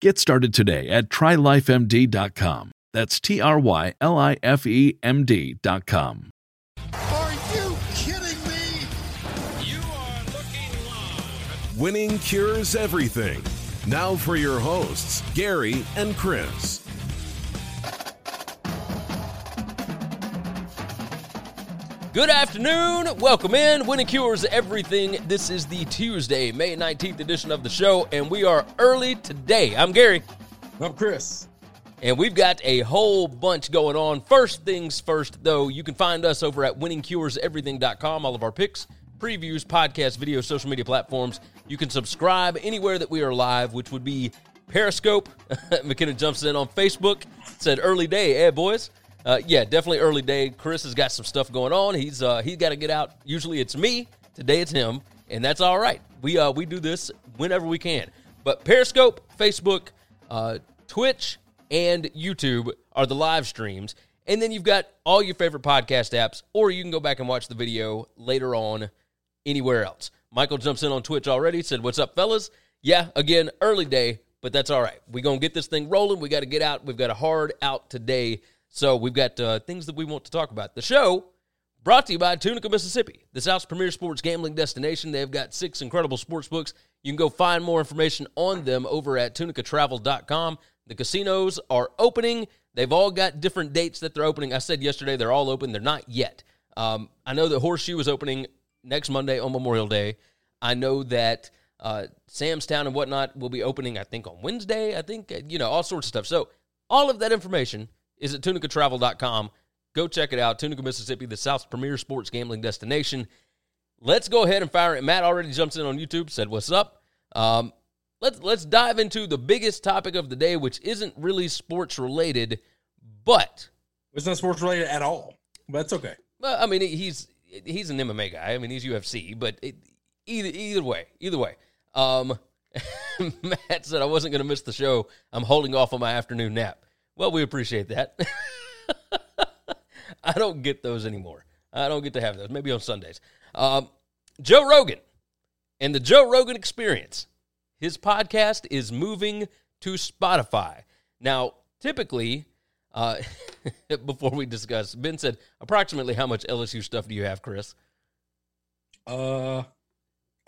Get started today at trylifemd.com. That's T R Y L I F E M D.com. Are you kidding me? You are looking live. Winning cures everything. Now for your hosts, Gary and Chris. Good afternoon. Welcome in. Winning Cures Everything. This is the Tuesday, May 19th edition of the show, and we are early today. I'm Gary, I'm Chris. and we've got a whole bunch going on. First things first, though, you can find us over at winningcureseverything.com. All of our picks, previews, podcasts, video, social media platforms. You can subscribe anywhere that we are live, which would be Periscope. McKenna jumps in on Facebook. Said early day, eh, boys? Uh, yeah, definitely early day. Chris has got some stuff going on. He's uh, he's got to get out. Usually it's me. Today it's him, and that's all right. We uh, we do this whenever we can. But Periscope, Facebook, uh, Twitch, and YouTube are the live streams. And then you've got all your favorite podcast apps, or you can go back and watch the video later on anywhere else. Michael jumps in on Twitch already, said, What's up, fellas? Yeah, again, early day, but that's all right. We're going to get this thing rolling. We got to get out. We've got a hard out today. So we've got uh, things that we want to talk about. The show brought to you by Tunica, Mississippi, the South's premier sports gambling destination. They've got six incredible sports books. You can go find more information on them over at tunicatravel.com. The casinos are opening. They've all got different dates that they're opening. I said yesterday they're all open. They're not yet. Um, I know that Horseshoe is opening next Monday on Memorial Day. I know that uh, Sam's Town and whatnot will be opening, I think, on Wednesday. I think, you know, all sorts of stuff. So all of that information is at tunicatravel.com. Go check it out. Tunica, Mississippi, the South's premier sports gambling destination. Let's go ahead and fire it. Matt already jumps in on YouTube, said, What's up? Um, let's let's dive into the biggest topic of the day, which isn't really sports related, but It's not sports related at all, but that's okay. well, I mean, he's he's an MMA guy. I mean, he's UFC, but it, either either way, either way. Um, Matt said I wasn't going to miss the show. I'm holding off on my afternoon nap. Well, we appreciate that. I don't get those anymore. I don't get to have those. Maybe on Sundays. Um, Joe Rogan and the Joe Rogan Experience. His podcast is moving to Spotify. Now, typically, uh, before we discuss, Ben said, approximately how much LSU stuff do you have, Chris? Uh, a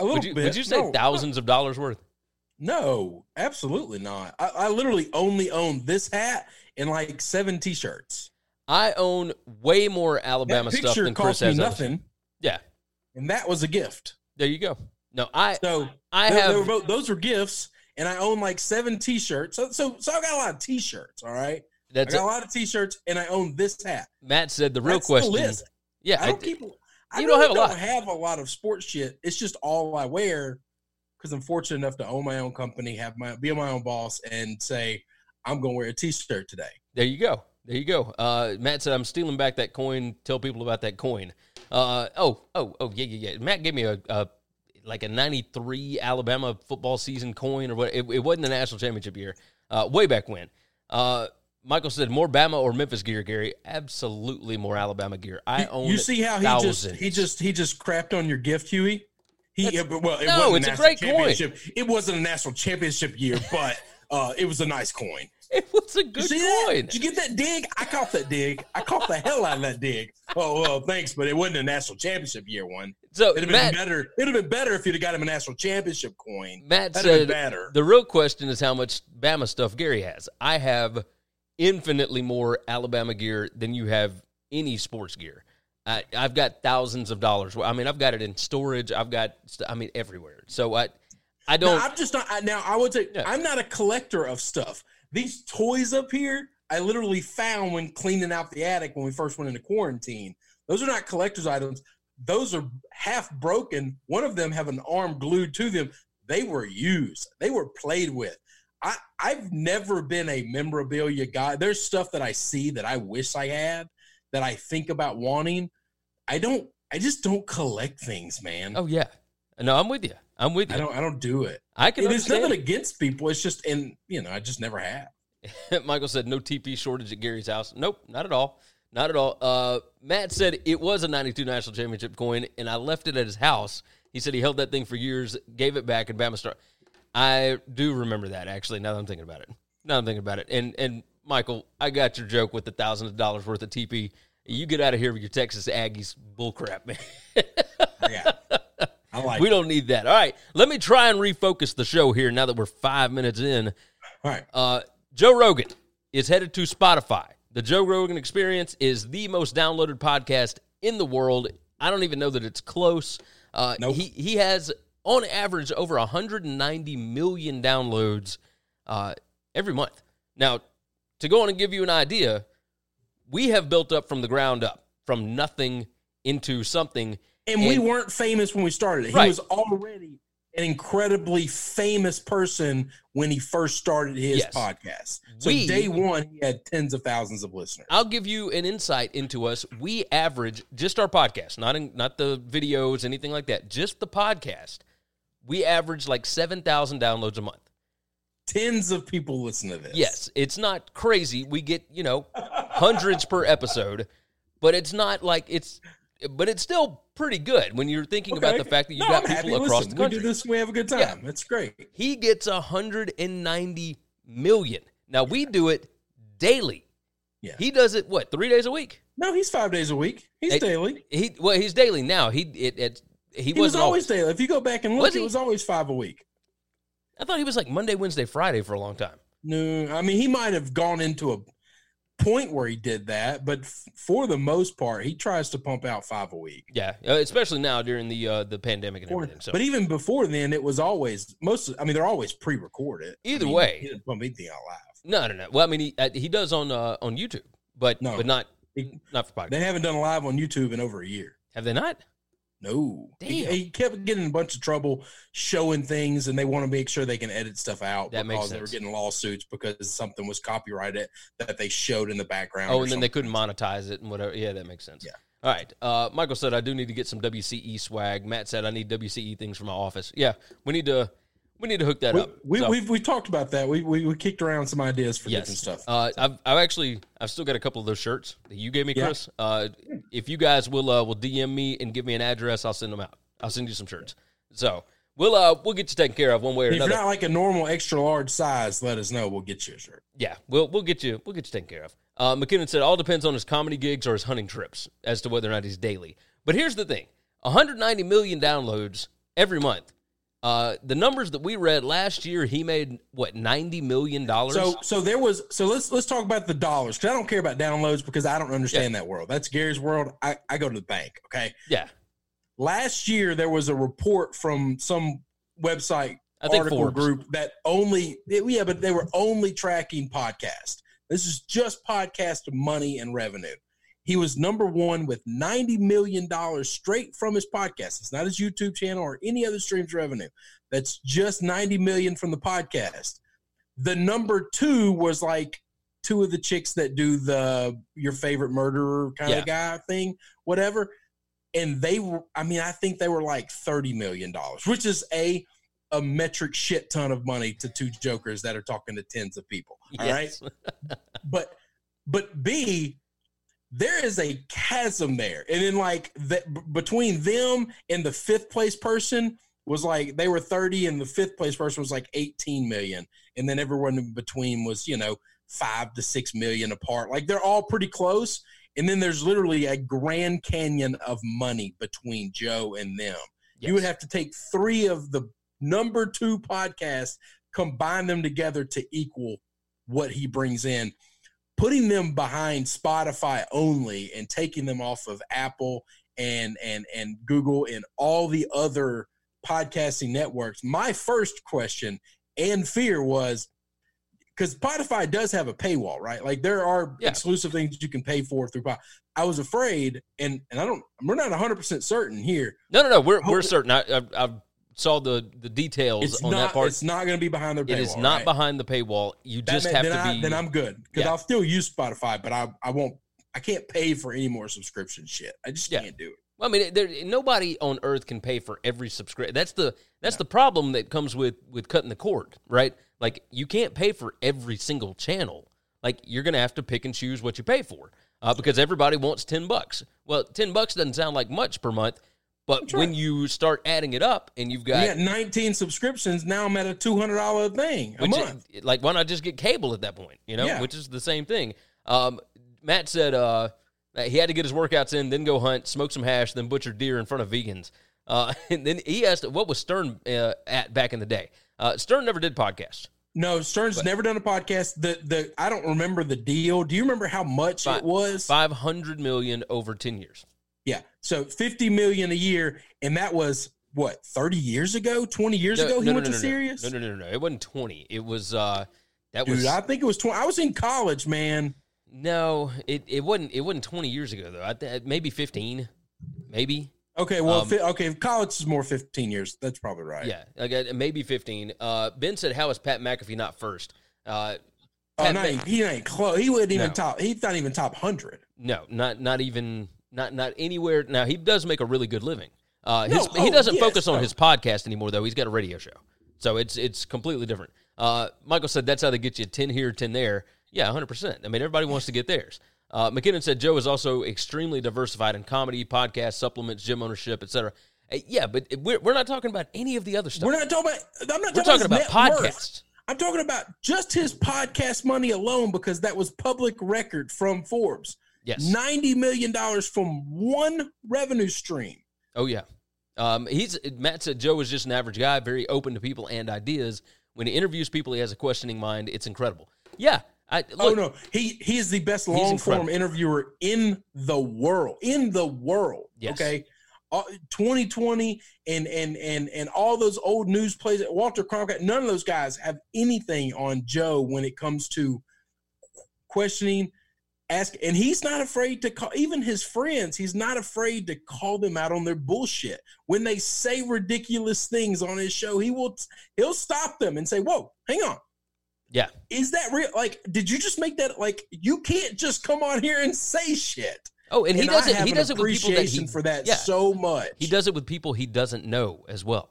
little Would you, bit. would you say No, thousands of dollars worth? No, absolutely not. I, I literally only own this hat and like seven T-shirts. I own way more Alabama that stuff than Chris has. Nothing, Yeah, and that was a gift. there you go. No, I So I they- they have were both, those were gifts, and I own like seven T-shirts. So so so I got a lot of T-shirts. All right, that's I got it. a lot of T-shirts, and I own this hat. Matt said the real That's the question. list. Yeah, I I don't d- keep. I you really don't have a lot. Don't have a lot of sports shit. It's just all I wear because I'm fortunate enough to own my own company, have my be my own boss, and say I'm going to wear a T-shirt today. There you go. There you go. Uh, Matt said, "I'm stealing back that coin. Tell people about that coin." Uh, oh, oh, oh, yeah, yeah, yeah. Matt gave me a, a like a '93 Alabama football season coin or what? It, it wasn't the national championship year. Uh, way back when. Uh, Michael said more Bama or Memphis gear, Gary. Absolutely more Alabama gear. I own. You see how he thousands. just he just he just crapped on your gift, Huey. He That's- uh, well, it no, wasn't it's a national great coin. championship. It wasn't a national championship year, but uh, it was a nice coin. It was a good that? coin. Did you get that dig? I caught that dig. I caught the hell out of that dig. Oh well, thanks, but it wasn't a national championship year one. So It'd have Matt, been better. It'd have been better if you'd have got him a national championship coin. Matt That'd have said been better. the real question is how much Bama stuff Gary has. I have infinitely more Alabama gear than you have any sports gear. I, I've got thousands of dollars. I mean, I've got it in storage. I've got, I mean, everywhere. So I, I don't. I'm just not. I, now I would say. I'm not a collector of stuff. These toys up here, I literally found when cleaning out the attic when we first went into quarantine. Those are not collector's items. Those are half broken. One of them have an arm glued to them. They were used. They were played with. I I've never been a memorabilia guy. There's stuff that I see that I wish I had that I think about wanting. I don't. I just don't collect things, man. oh yeah, no, I'm with you. I'm with you. I don't. I don't do it. I can is nothing against people. It's just, and you know, I just never have. Michael said no TP shortage at Gary's house. Nope, not at all. Not at all. Uh, Matt said it was a 92 national championship coin, and I left it at his house. He said he held that thing for years, gave it back, and Bama Star. I do remember that, actually, now that I'm thinking about it. Now I'm thinking about it. And, and Michael, I got your joke with the thousands of dollars worth of TP. You get out of here with your Texas Aggies bullcrap, man. Yeah, I like. we it. don't need that. All right, let me try and refocus the show here now that we're five minutes in. All right. Uh, Joe Rogan is headed to Spotify. The Joe Rogan Experience is the most downloaded podcast in the world. I don't even know that it's close. Uh, Nope. He he has on average over 190 million downloads uh, every month. Now, to go on and give you an idea, we have built up from the ground up, from nothing into something. And, we weren't famous when we started. He Right. was already an incredibly famous person when he first started his Yes. podcast. So We- day one, he had tens of thousands of listeners. I'll give you an insight into us. We average just our podcast, not in, not the videos, anything like that. Just the podcast. We average like seven thousand downloads a month. Tens of people listen to this. Yes, it's not crazy. We get you know hundreds per episode, but it's not like it's. But it's still pretty good when you're thinking about the fact that you've No, got I'm happy. people across Listen, the country. We do this. We have a good time. Yeah. That's great. He gets 190 million. Now we do it daily. Yeah. He does it what three days a week. No, he's five days a week. He's Hey, daily. He well, he's daily now. He it, it he, He was wasn't always daily. If you go back and look, Was it was always five a week. I thought he was like Monday, Wednesday, Friday for a long time. No, I mean he might have gone into a point where he did that, but f- for the most part, he tries to pump out five a week. Yeah, uh, especially now during the uh, the pandemic and Or- everything. So But even before then, it was always most. I mean, they're always pre-recorded. I Either mean, way. he didn't pump anything out live. no, no, no. Well, I mean, he uh, he does on uh, on YouTube, but No. but not He- not for podcast. They haven't done a live on YouTube in over a year. Have they not? No, he, Damn. he kept getting in a bunch of trouble showing things, and they want to make sure they can edit stuff out That makes because they were getting lawsuits because something was copyrighted that they showed in the background. Oh, and then they couldn't monetize it and whatever. Yeah, that makes sense. Yeah. All right. Uh, Michael said I do need to get some WCE swag. Matt said I need WCE things for my office. Yeah, we need to we need to hook that We, up. we, So- we've we talked about that. We, we we kicked around some ideas for different stuff. Uh, I've, I've actually I've still got a couple of those shirts that you gave me, Yeah. Chris. Uh, if you guys will uh, will DM me and give me an address, I'll send them out. I'll send you some shirts. So we'll uh we'll get you taken care of one way or if you're another. not like a normal extra large size, let us know. We'll get you a shirt. yeah, we'll we'll get you we'll get you taken care of. Uh, McKinnon said all depends on his comedy gigs or his hunting trips as to whether or not he's daily. But here's the thing: 190 million downloads every month. Uh, the numbers that we read last year, he made what 90 million dollars. So so there was so let's let's talk about the dollars because I don't care about downloads because I don't understand that world. That's Gary's world. I, I go to the bank. Okay. yeah, Last year there was a report from some website article Forbes. group that only yeah, but they were only tracking podcast. This is just podcast money and revenue. He was number one with ninety million dollars straight from his podcast. It's not his YouTube channel or any other streams revenue. That's just ninety million from the podcast. The number two was like two of the chicks that do the your favorite murderer kind Yeah. of guy thing, whatever. And they were, I mean, I think they were like thirty million dollars, which is a a metric shit ton of money to two jokers that are talking to tens of people. All right, Yes. but but B, there is a chasm there, and then like that b- between them and the fifth place person was like they were thirty, and the fifth place person was like eighteen million, and then everyone in between was you know five to six million apart. Like they're all pretty close, and then there's literally a Grand Canyon of money between Joe and them. You would have to take three of the number two podcasts, combine them together to equal what he brings in. Putting them behind Spotify only and taking them off of Apple and and and Google and all the other podcasting networks. My first question and fear was because Spotify does have a paywall, right? Like there are Yeah. exclusive things you can pay for through. Pod- I was afraid, and and I don't, we're not 100 percent certain here. No, no, no. We're we're certain. I, I, I saw the the details It's on not. that part. It's not going to be behind their paywall. It is not right? behind the paywall. You That just meant- have to I, be. Then I'm good because Yeah. I'll still use Spotify, but I I won't. I can't pay for any more subscription shit. I just Yeah. can't do it. Well, I mean, there, nobody on earth can pay for every subscription. That's the that's the problem that comes with with cutting the cord, right? Like you can't pay for every single channel. Like you're gonna have to pick and choose what you pay for, uh, because everybody wants ten bucks. Well, ten bucks doesn't sound like much per month, but That's when you start adding it up and you've got got 19 subscriptions. Now I'm at a $200 thing a month. is- like why not just get cable at that point you know Yeah. which is the same thing um, matt said uh, that he had to get his workouts in then go hunt smoke some hash then butcher deer in front of vegans uh, and then he asked what was stern uh, at back in the day uh, stern never did podcasts No, Stern's never done a podcast. The the I don't remember the deal. Do you remember how much Fi- it was? 500 million over 10 years Yeah. So 50 million a year, and that was what 30 years ago, 20 years No, ago. He no, went no, to Sirius. no no no no it wasn't 20 it was uh that Dude, was I think it was 20. I was in college, man. no it, it wasn't it wasn't 20 years ago though I th- maybe 15 maybe Okay, well, Um, fi- okay, college is more 15 years. That's probably right. Yeah, like, uh, maybe 15. Uh, ben said, How is Pat McAfee not first? Uh, Oh, Pat no, Ma- he ain't close. He wouldn't even top. He's not even top hundred. no, not not even not not anywhere. Now he does make a really good living. Uh, his, No, he oh, doesn't yes, focus on no. his podcast anymore though. He's got a radio show, so it's it's completely different. Uh, Michael said that's how they get you ten here, ten there. Yeah, 100. percent I mean, everybody wants to get theirs. Uh, McKinnon said Joe is also extremely diversified in comedy, podcast, supplements, gym ownership, etc. Uh, yeah, but we're, we're not talking about any of the other stuff. We're not talking about. I'm not We're talking, about about, his podcasts. I'm talking about just his podcast money alone because that was public record from Forbes. Yes. Ninety million dollars from one revenue stream. Oh yeah. Um, he's Matt said Joe is just an average guy, very open to people and ideas. When he interviews people, he has a questioning mind. It's incredible. Yeah. I, look, oh no, he he is the best long form interviewer in the world. In the world. Yes. Okay. Uh, 2020 and and and and all those old news plays at Walter Cronkite, none of those guys have anything on Joe when it comes to questioning, ask, and he's not afraid to call even his friends. He's not afraid to call them out on their bullshit when they say ridiculous things on his show. He will he'll stop them and say, "Whoa, hang on." Yeah. Is that real? Like, did you just make that? Like, you can't just come on here and say shit. Oh, and he I does it. have He does it with people that he for that yeah. so much. He does it with people he doesn't know as well.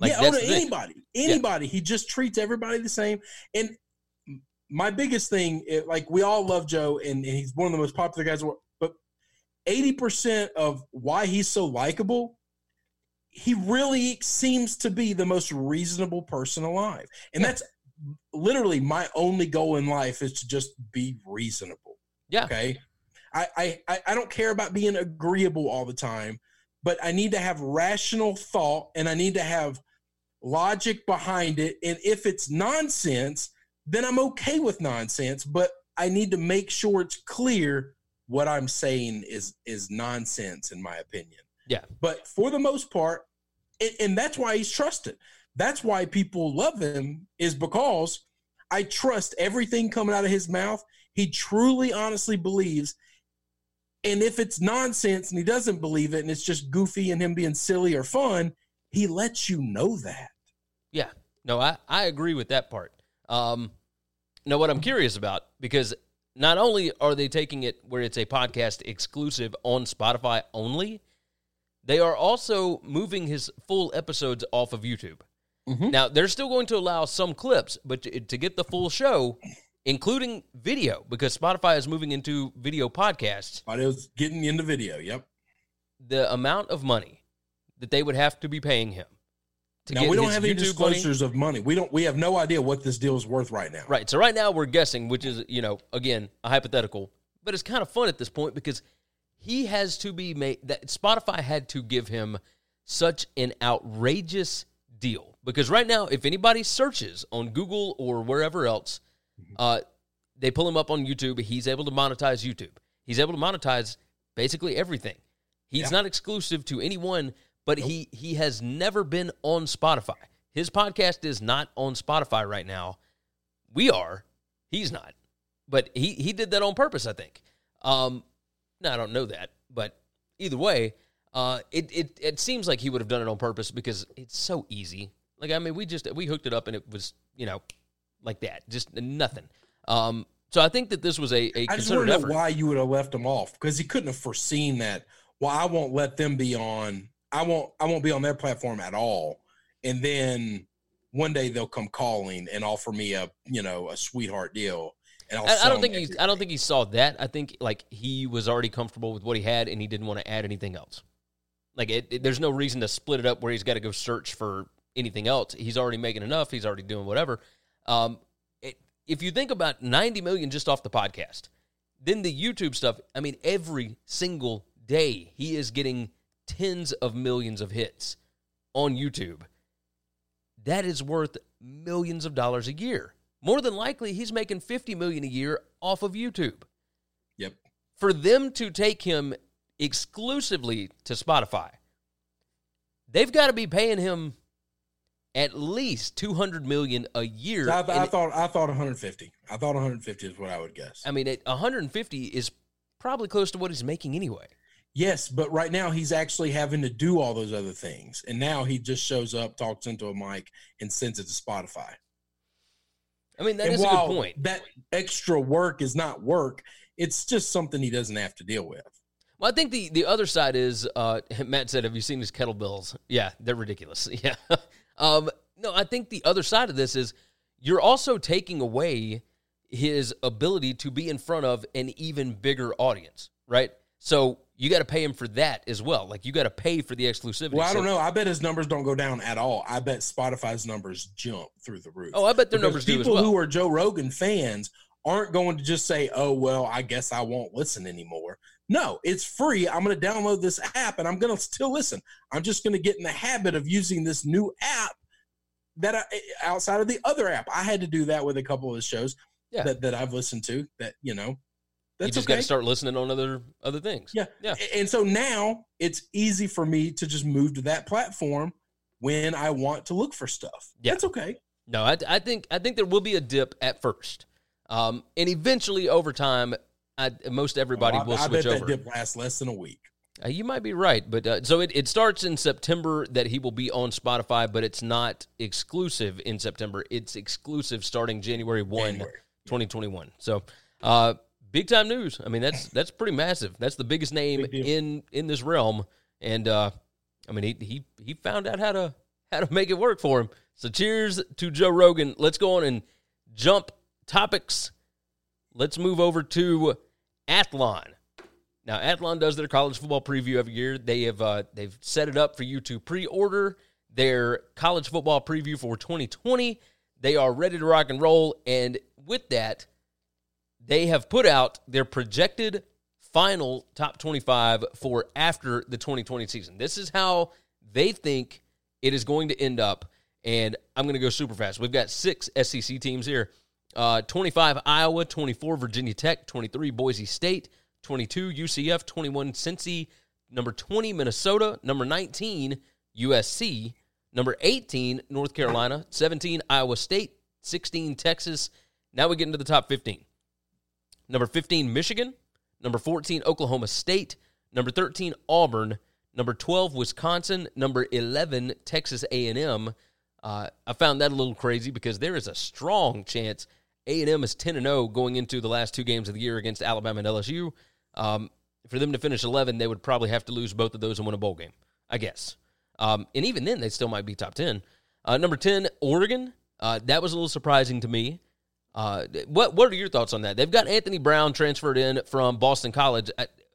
Like yeah, oh, no, anybody, anybody. He just treats everybody the same. And my biggest thing, it, like we all love Joe, and, and he's one of the most popular guys. in the world, But eighty percent of why he's so likable, he really seems to be the most reasonable person alive, and that's literally my only goal in life is to just be reasonable. Yeah. Okay. I, I- I don't care about being agreeable all the time, but I need to have rational thought and I need to have logic behind it. And if it's nonsense, then I'm okay with nonsense, but I need to make sure it's clear what I'm saying is is nonsense in my opinion. Yeah. But for the most part, and, and that's why he's trusted. That's why people love him is because I trust everything coming out of his mouth. He truly, honestly believes. And if it's nonsense and he doesn't believe it and it's just goofy and him being silly or fun, he lets you know that. Yeah. No, I, I agree with that part. Um, now, what I'm curious about, because not only are they taking it where it's a podcast exclusive on Spotify only, they are also moving his full episodes off of YouTube. Mhm. Now they're still going to allow some clips, but to, to get the full show, including video, because Spotify is moving into video podcasts, But it was getting into video. Yep. the amount of money that they would have to be paying him now we don't have any YouTube money- disclosures of money. We don't. We have no idea what this deal is worth right now. Right. So right now we're guessing, which is, you know, again, a hypothetical, but it's kind of fun at this point because he has to be made that Spotify had to give him such an outrageous deal. Because right now, if anybody searches on Google or wherever else, uh, they pull him up on YouTube. He's able to monetize YouTube. He's able to monetize basically everything. He's Yeah. not exclusive to anyone, but he he has never been on Spotify. His podcast is not on Spotify right now. We are. He's not. But he he did that on purpose, I think. Um no, I don't know that, but either way, uh it it it seems like he would have done it on purpose because it's so easy. Like I mean, we just we hooked it up and it was, you know, like that. Just nothing. Um so I think that this was a, a I just want to know effort. why you would have left him off because he couldn't have foreseen that. Well, I won't let them be on. I won't. I won't be on their platform at all. And then one day they'll come calling and offer me a you know a sweetheart deal. And I'll I, I don't think he's. I don't think he saw that. I think like he was already comfortable with what he had, and he didn't want to add anything else. Like it, it- there's no reason to split it up where he's got to go search for anything else. He's already making enough. He's already doing whatever. Um, it, if you think about 90 million just off the podcast, then the YouTube stuff. I mean, every single day he is getting tens of millions of hits on YouTube. That is worth millions of dollars a year. More than likely, he's making 50 million a year off of YouTube. Yep. For them to take him exclusively to Spotify, they've got to be paying him at least 200 million a year. I, I thought. I thought 150. I thought 150 is what I would guess. I mean, at 150 is probably close to what he's making anyway. Yes, but right now he's actually having to do all those other things, and now he just shows up, talks into a mic, and sends it to Spotify. I mean, that and is a good point. That extra work is not work; it's just something he doesn't have to deal with. Well, I think the, the other side is uh, Matt said, "Have you seen his kettlebells? Yeah, they're ridiculous. Yeah. um, no, I think the other side of this is you're also taking away his ability to be in front of an even bigger audience, right? So you got to pay him for that as well. Like you got to pay for the exclusivity. Well, I So- don't know. I bet his numbers don't go down at all. I bet Spotify's numbers jump through the roof. Oh, I bet their Because numbers do as people well. who are Joe Rogan fans aren't going to just say, "Oh, well, I guess I won't listen anymore." No, it's free. I'm going to download this app and I'm going to still listen. I'm just going to get in the habit of using this new app that I, outside of the other app. I had to do that with a couple of the shows Yeah. that, that I've listened to. That you know, you just okay. got to start listening on other other things. Yeah. Yeah. And so now it's easy for me to just move to that platform when I want to look for stuff. Yeah. That's okay. No, I, I think I think there will be a dip at first, um, and eventually over time, I, most everybody Oh, I, will I switch bet over. that dip lasts less than a week. Uh, you might be right, but uh, so it, it starts in September that he will be on Spotify, but it's not exclusive in September. It's exclusive starting January 1, January. 2021. So, uh, big time news. I mean, that's that's pretty massive. That's the biggest name Big in in this realm, and uh, I mean, he he he found out how to how to make it work for him. So, cheers to Joe Rogan. Let's go on and jump topics. Let's move over to Athlon. Now, Athlon does their college football preview every year. They have uh, they've set it up for you to pre-order their college football preview for 2020. They are ready to rock and roll, and with that, they have put out their projected final top 25 for after the 2020 season. This is how they think it is going to end up, and I'm going to go super fast. We've got six SEC teams here. Uh, 25 Iowa, 24 Virginia Tech, 23 Boise State, 22 UCF, 21 Cincy, number 20 Minnesota, number 19 USC, number 18 North Carolina, 17 Iowa State, 16 Texas. Now we get into the top 15. Number 15 Michigan, number 14 Oklahoma State, number 13 Auburn, number 12 Wisconsin, number 11 Texas A&M. Uh, I found that a little crazy because there is a strong chance A&M is 10 and 0 going into the last two games of the year against Alabama and LSU. Um, for them to finish 11, they would probably have to lose both of those and win a bowl game, I guess. Um, and even then, they still might be top 10. Uh, number 10, Oregon. Uh, that was a little surprising to me. Uh, what what are your thoughts on that? They've got Anthony Brown transferred in from Boston College.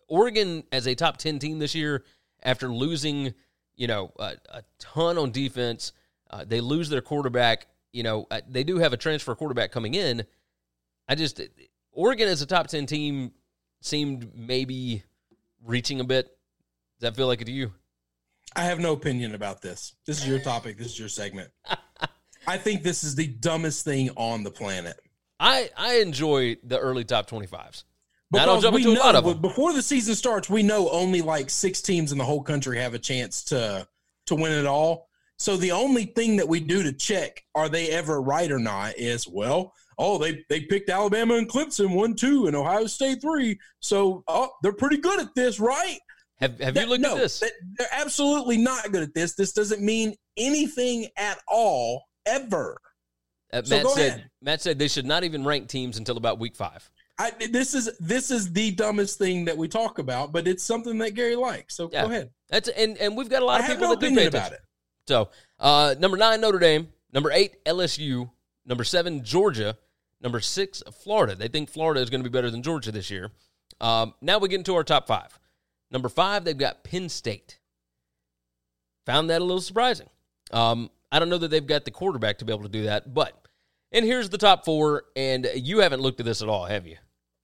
Oregon as a top 10 team this year after losing, you know, a, a ton on defense. Uh, they lose their quarterback. You know, uh, they do have a transfer quarterback coming in. I just Oregon as a top 10 team seemed maybe reaching a bit. Does that feel like it to you? I have no opinion about this. This is your topic. This is your segment. I think this is the dumbest thing on the planet. I I enjoy the early top 25s. Because I don't jump we know lot of them. before the season starts, we know only like six teams in the whole country have a chance to to win it all. So the only thing that we do to check are they ever right or not is well, oh they they picked Alabama and Clemson one two and Ohio State three, so oh they're pretty good at this, right? Have Have That- you looked no, at this? that- they're absolutely not good at this. This doesn't mean anything at all ever. Uh, so Matt said ahead. Matt said they should not even rank teams until about week five. I, this is this is the dumbest thing that we talk about, but it's something that Gary likes. So Yeah. go ahead. That's and and we've got a lot I of people no that do pay about it. So, uh, number nine, Notre Dame. Number eight, LSU. Number seven, Georgia. Number six, Florida. They think Florida is going to be better than Georgia this year. Um, now we get into our top five. Number five, they've got Penn State. Found that a little surprising. Um, I don't know that they've got the quarterback to be able to do that, but and here's the top four. And you haven't looked at this at all, have you?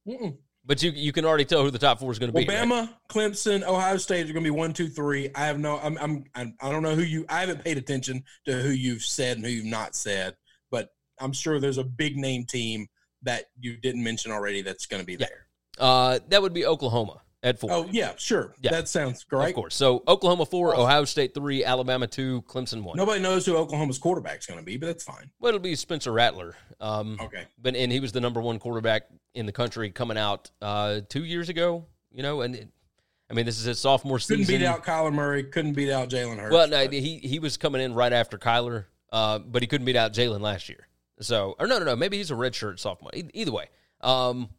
Mm-mm. But you you can already tell who the top four is going to be. right? Alabama, Clemson, Ohio State are going to be one, two, three. I have no. I'm. I'm. I'm I don't know who you. I haven't paid attention to who you've said and who you've not said, but I'm sure there's a big name team that you didn't mention already that's going to be Yeah. there. Uh, that would be Oklahoma at four. Oh yeah, sure. Yeah. That sounds great. Of course. So Oklahoma four, Ohio State three, Alabama two, Clemson one. Nobody knows who Oklahoma's quarterback is going to be, but that's fine. Well, it'll be Spencer Rattler. Um, Okay. but and he was the number one quarterback in the country coming out uh, two years ago. You know, and it, I mean this is his sophomore season. Couldn't beat out Kyler Murray. Couldn't beat out Jalen Hurts. well, no, he he was coming in right after Kyler, uh, but he couldn't beat out Jalen last year. So, or no, no, no, maybe he's a redshirt sophomore. Either way, um,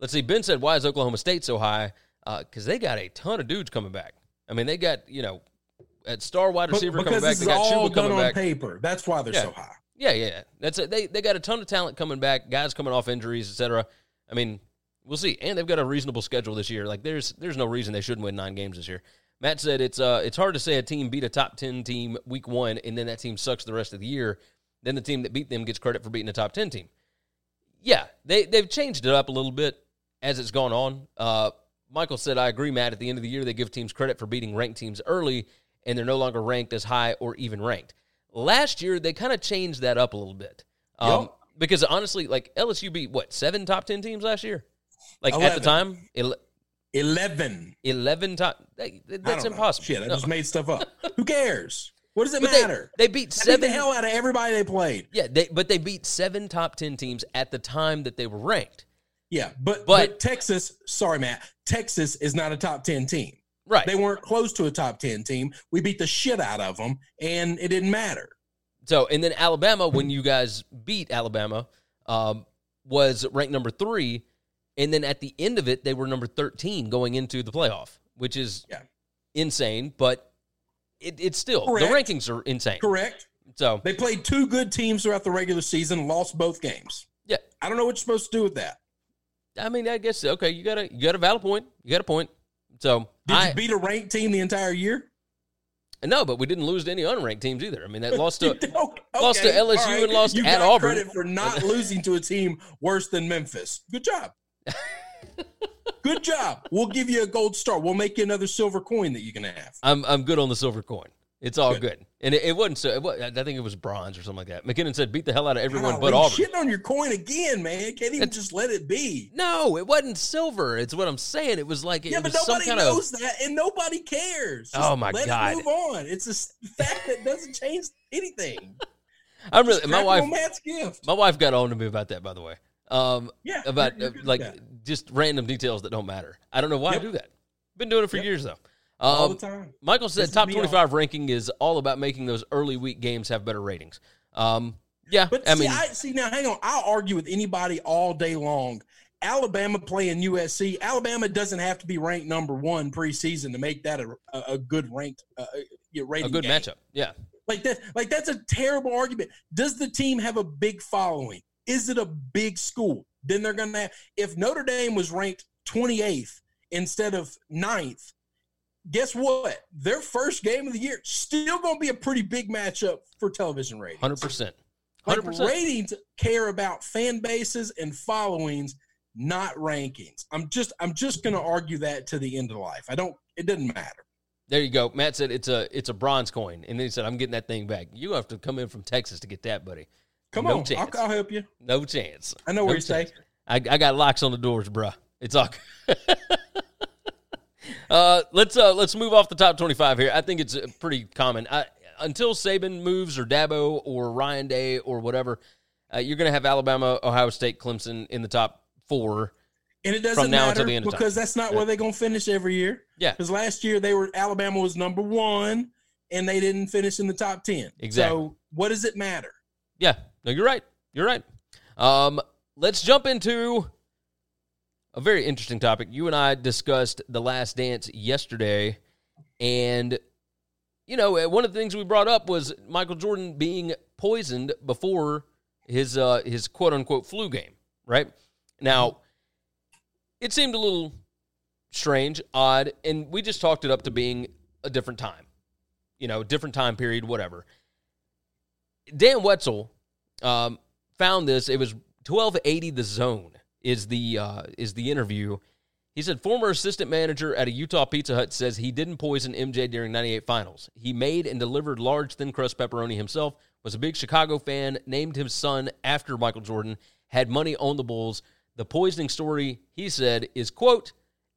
let's see. Ben said, "Why is Oklahoma State so high?" Because they got a ton of dudes coming back. I mean, they got you know, at star wide But- receiver coming back. They got all Chuba done coming on back. paper. That's why they're Yeah. so high. Yeah, yeah, yeah. That's it. They they got a ton of talent coming back. Guys coming off injuries, etc. I mean, we'll see. And they've got a reasonable schedule this year. Like there's there's no reason they shouldn't win nine games this year. Matt said it's uh it's hard to say a team beat a top ten team week one and then that team sucks the rest of the year. Then the team that beat them gets credit for beating a top ten team. Yeah, they they've changed it up a little bit as it's gone on. Uh, Michael said, I agree, Matt. At the end of the year, they give teams credit for beating ranked teams early, and they're no longer ranked as high or even ranked. Last year, they kind of changed that up a little bit. Um, Yep. Because honestly, like LSU beat what, seven top 10 teams last year? Like at the time? Ele- Eleven. 11 top. that- That's impossible. Shit, I No. just made stuff up. Who cares? What does it But matter? They, beat They beat the hell out of everybody they played. yeah, they, but they beat seven top 10 teams at the time that they were ranked. Yeah, but, But- but Texas, sorry, Matt, Texas is not a top 10 team. Right. They weren't close to a top 10 team. We beat the shit out of them, and it didn't matter. So, and then Alabama, when you guys beat Alabama, um, was ranked number three. And then at the end of it, they were number 13 going into the playoff, which is Yeah. insane, but it, it's still, Correct. the rankings are insane. Correct. So, They played two good teams throughout the regular season, lost both games. yeah, I don't know what you're supposed to do with that. I mean, I guess, okay, you got a, you got a valid point. You got a point. So, Did I, you beat a ranked team the entire year? no, but we didn't lose to any unranked teams either. I mean, that lost to, Okay, lost to LSU all and lost you at Auburn. Credit for not losing to a team worse than Memphis. Good job. Good job. We'll give you a gold star. We'll make you another silver coin that you can have. I'm I'm good on the silver coin. It's all good, Good. and it, it wasn't so. It was, I think it was bronze or something like that. McKinnon said, "Beat the hell out of everyone Golly, but Auburn." Shitting on your coin again, man. Can't even just let it be. No, it wasn't silver. It's what I'm saying. It was like it yeah, but was some nobody kind knows of. that, and nobody cares. Just Oh, my let God. It move on. It's a fact that doesn't change anything. I'm really my wife. My wife got on to me about that, by the way. Um, Yeah, about uh, like just random details that don't matter. I don't know why Yep. I do that. Been doing it for Yep. years though. All Um, the time. Michael said top me all- 25 ranking is all about making those early week games have better ratings. Um, yeah, But I see, mean, I see now. Hang on, I'll argue with anybody all day long. Alabama playing USC. Alabama doesn't have to be ranked number one preseason to make that a, a, a good ranked uh, uh, a good game. matchup. Yeah, Like that, like that's a terrible argument. Does the team have a big following? Is it a big school? Then they're gonna have if Notre Dame was ranked 28th instead of 9th, guess what? Their first game of the year still gonna be a pretty big matchup for television ratings. Hundred percent. Like 100%. ratings care about fan bases and followings, not rankings. I'm just I'm just gonna argue that to the end of life. I don't it doesn't matter. There you go. Matt said it's a it's a bronze coin, and then he said I'm getting that thing back. You have to come in from Texas to get that, buddy. Come no on. I'll, I'll help you. No chance. I know no where you stay. I, I got locks on the doors, bruh. It's all. uh, let's uh, let's move off the top twenty-five here. I think it's uh, pretty common. I, until Saban moves or Dabo or Ryan Day or whatever, uh, you're going to have Alabama, Ohio State, Clemson in the top four. And it doesn't From now matter until the end because that's not where they're gonna finish every year. Yeah. Because last year they were Alabama was number one and they didn't finish in the top ten. Exactly. So what does it matter? Yeah, no, you're right. You're right. Um, let's jump into a very interesting topic. You and I discussed the Last Dance yesterday, and you know one of the things we brought up was Michael Jordan being poisoned before his uh, his quote unquote flu game. Right now, it seemed a little strange, odd, and we just talked it up to being a different time. You know, different time period, whatever. Dan Wetzel um, found this. It was 1280 The Zone is the uh, is the interview. He said former assistant manager at a Utah Pizza Hut says he didn't poison MJ during 98 finals. He made and delivered large thin crust pepperoni himself, was a big Chicago fan, named his son after Michael Jordan, had money on the Bulls. The poisoning story, he said, is quote,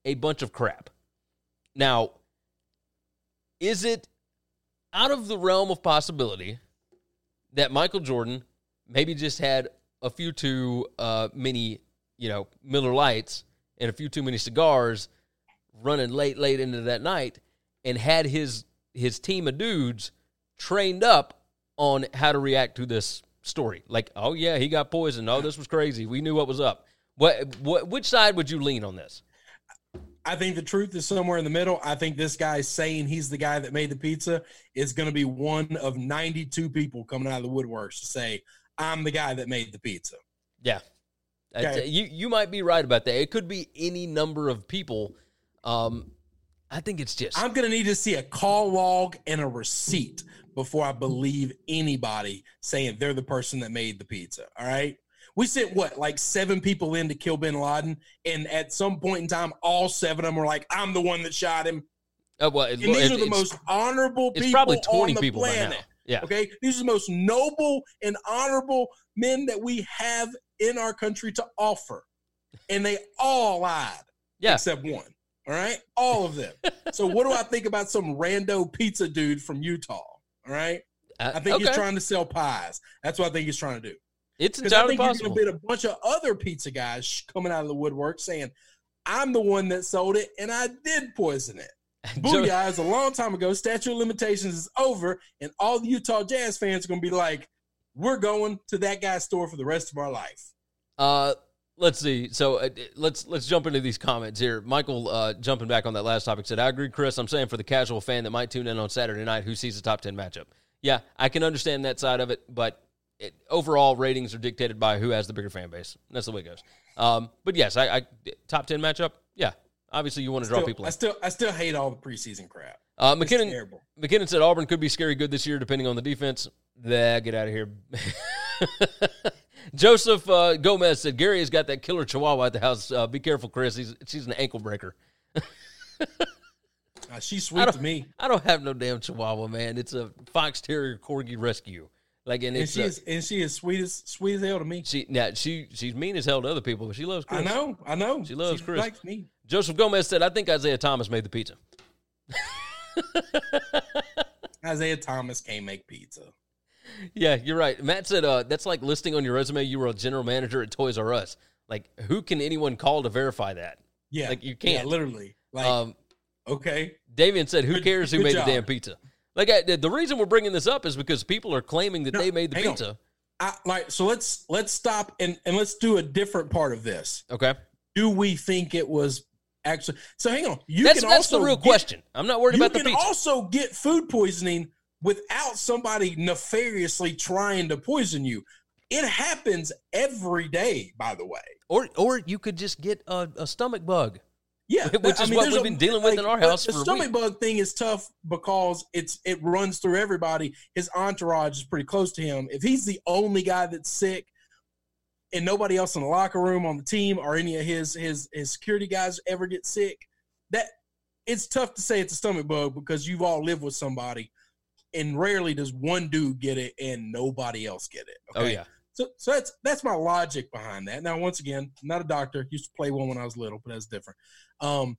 a bunch of crap. Now, is it out of the realm of possibility that Michael Jordan maybe just had a few too uh, many, you know, Miller Lights and a few too many cigars running late, late into that night, and had his his team of dudes trained up on how to react to this story. Like, oh yeah, he got poisoned. Oh, this was crazy. We knew what was up. What, what which side would you lean on this? I think the truth is somewhere in the middle. I think this guy saying he's the guy that made the pizza is going to be one of 92 people coming out of the woodworks to say, I'm the guy that made the pizza. Yeah. Okay. You you might be right about that. It could be any number of people. Um, I think it's just I'm going to need to see a call log and a receipt before I believe anybody saying they're the person that made the pizza. All right. We sent what, like seven people in to kill bin Laden. And at some point in time, all seven of them were like, I'm the one that shot him. uh, well, it- And these it- are the most honorable people It's probably on twenty the people planet. now. Yeah. Okay. These are the most noble and honorable men that we have in our country to offer. And they all lied. Yeah. Except one. All right. All of them. so what do I think about some rando pizza dude from Utah? All right. Uh, I think he's trying to sell pies. That's what I think he's trying to do. It's Because I entirely think you're possible. to be a bunch of other pizza guys coming out of the woodwork saying, I'm the one that sold it and I did poison it. Booyah is a long time ago. Statute of limitations is over, and all the Utah Jazz fans are going to be like, we're going to that guy's store for the rest of our life. Uh, let's see. So uh, let's let's jump into these comments here. Michael, uh, jumping back on that last topic, said, "I agree, Chris. I'm saying for the casual fan that might tune in on Saturday night who sees the top ten matchup. Yeah, I can understand that side of it, but it, overall ratings are dictated by who has the bigger fan base. That's the way it goes. Um, but yes, I, I top ten matchup. Yeah, obviously you want to draw Still- people. I still, I still hate all the preseason crap. Uh, McKinnon. McKinnon said Auburn could be scary good this year, depending on the defense. Nah, get out of here. Joseph uh, Gomez said Gary has got that killer Chihuahua at the house. Uh, be careful, Chris. He's, she's an ankle breaker. She's sweet to me, I don't have no damn Chihuahua, man. It's a Fox Terrier Corgi Rescue. Like, and and it's she is, and she is sweet as sweet as hell to me. she now she she's mean as hell to other people, but she loves Chris. I know, I know. She loves Chris. likes me. Joseph Gomez said, "I think Isaiah Thomas made the pizza." Isaiah Thomas can't make pizza. Yeah, you're right. Matt said uh, that's like listing on your resume you were a general manager at Toys R Us. Like, who can anyone call to verify that? Yeah, Like, you can't. literally. Like, um, okay, Davian said, "Who Good- cares who made job. the damn pizza?" Like, I, the reason we're bringing this up is because people are claiming that No, they made the on. pizza. I, like so. Let's let's stop and and let's do a different part of this. Okay, Do we think it was actually? So hang on. You that's can that's the real get- question. I'm not worried about the You can pizza. also get food poisoning without somebody nefariously trying to poison you. It happens every day, by the way. Or or you could just get a, a stomach bug. Yeah, which I is mean, what we've a- been dealing with in our house The for a stomach bug thing is tough because it's it runs through everybody. His entourage is pretty close to him. If he's the only guy that's sick, and nobody else in the locker room on the team or any of his his his security guys ever get sick, that it's tough to say it's a stomach bug because you've all lived with somebody, and rarely does one dude get it and nobody else get it. Oh yeah. So, so that's that's my logic behind that. Now, once again, I'm not a doctor. Used to play one when I was little, but that's different. Um,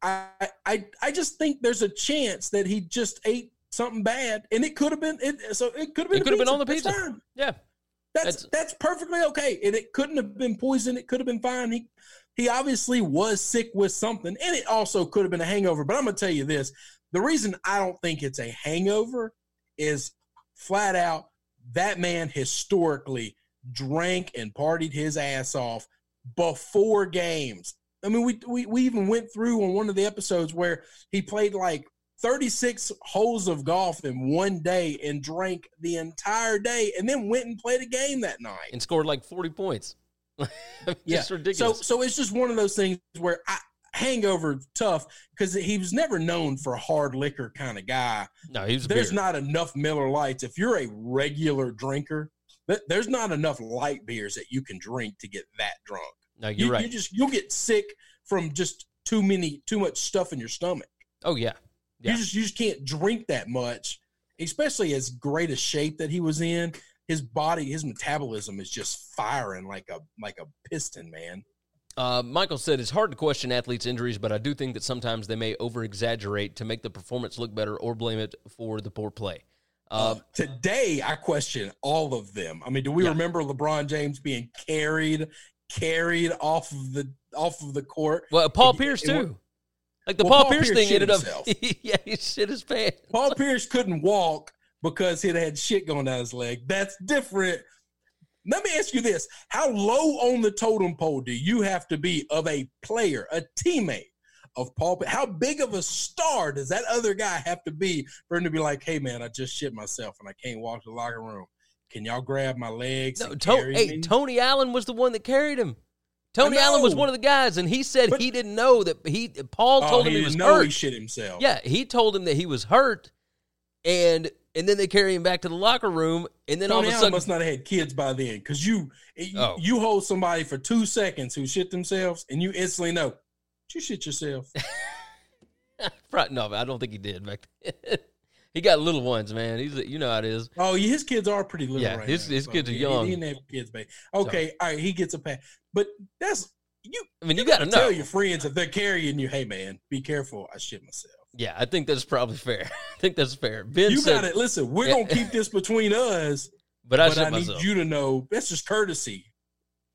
I I I just think there's a chance that he just ate something bad, and it could have been it. So it could have been. It could have been on the pizza. Yeah. That's, That's- that's perfectly okay, and it couldn't have been poison. It could have been fine. He he obviously was sick with something, and it also could have been a hangover. But I'm gonna tell you this: the reason I don't think it's a hangover is flat out that man historically drank and partied his ass off before games. I mean, we we we even went through on one of the episodes where he played like 36 holes of golf in one day and drank the entire day and then went and played a game that night. And scored like 40 points. Yeah. ridiculous. So so it's just one of those things where I hangover tough because he was never known for a hard liquor kind of guy. no, he was There's not enough Miller Lites. If you're a regular drinker, th- there's not enough light beers that you can drink to get that drunk. No, you're you, right. You just you'll get sick from just too many too much stuff in your stomach. oh yeah. Yeah. You just you just can't drink that much, especially as great a shape that he was in. His body, his metabolism is just firing like a like a piston, man. Uh, Michael said it's hard to question athletes' injuries, but I do think that sometimes they may over exaggerate to make the performance look better or blame it for the poor play. Uh, Today, I question all of them. I mean, do we Yeah. remember LeBron James being carried carried off of the off of the court? well, Paul And- Pierce and too. Like the Well, Paul, Paul Pierce Pierce thing ended up. yeah, he shit his pants. Paul Pierce couldn't walk because he'd had shit going down his leg. That's different. Let me ask you this: How low on the totem pole do you have to be of a player, a teammate of Paul? Pierce? How big of a star does that other guy have to be for him to be like, "Hey, man, I just shit myself and I can't walk to the locker room. Can y'all grab my legs?" No, to- hey, me?" Tony Allen was the one that carried him. Tony Allen was one of the guys, and he said But- he didn't know that he. Paul Oh, told him he he, was hurt. he shit himself. Yeah, he told him that he was hurt, and and then they carry him back to the locker room, and then all of a Allen sudden, must not have had kids by then, because you you- Oh. you hold somebody for two seconds who shit themselves, and you instantly know you shit yourself. Right, no, I don't think he did back then. He got little ones, man. He's you know how it is. Oh, his kids are pretty little Yeah, right his- now, his so kids are young. He, didn't have kids, baby. Okay, all right, he gets a pass, but that's you. I mean, you, gotta got to tell your friends if they're carrying you. Hey, man, be careful. I shit myself. Yeah, I think that's probably fair. I think that's fair. Ben you got it. Listen, we're Yeah. gonna keep this between us, but I but I need you to know that's just courtesy.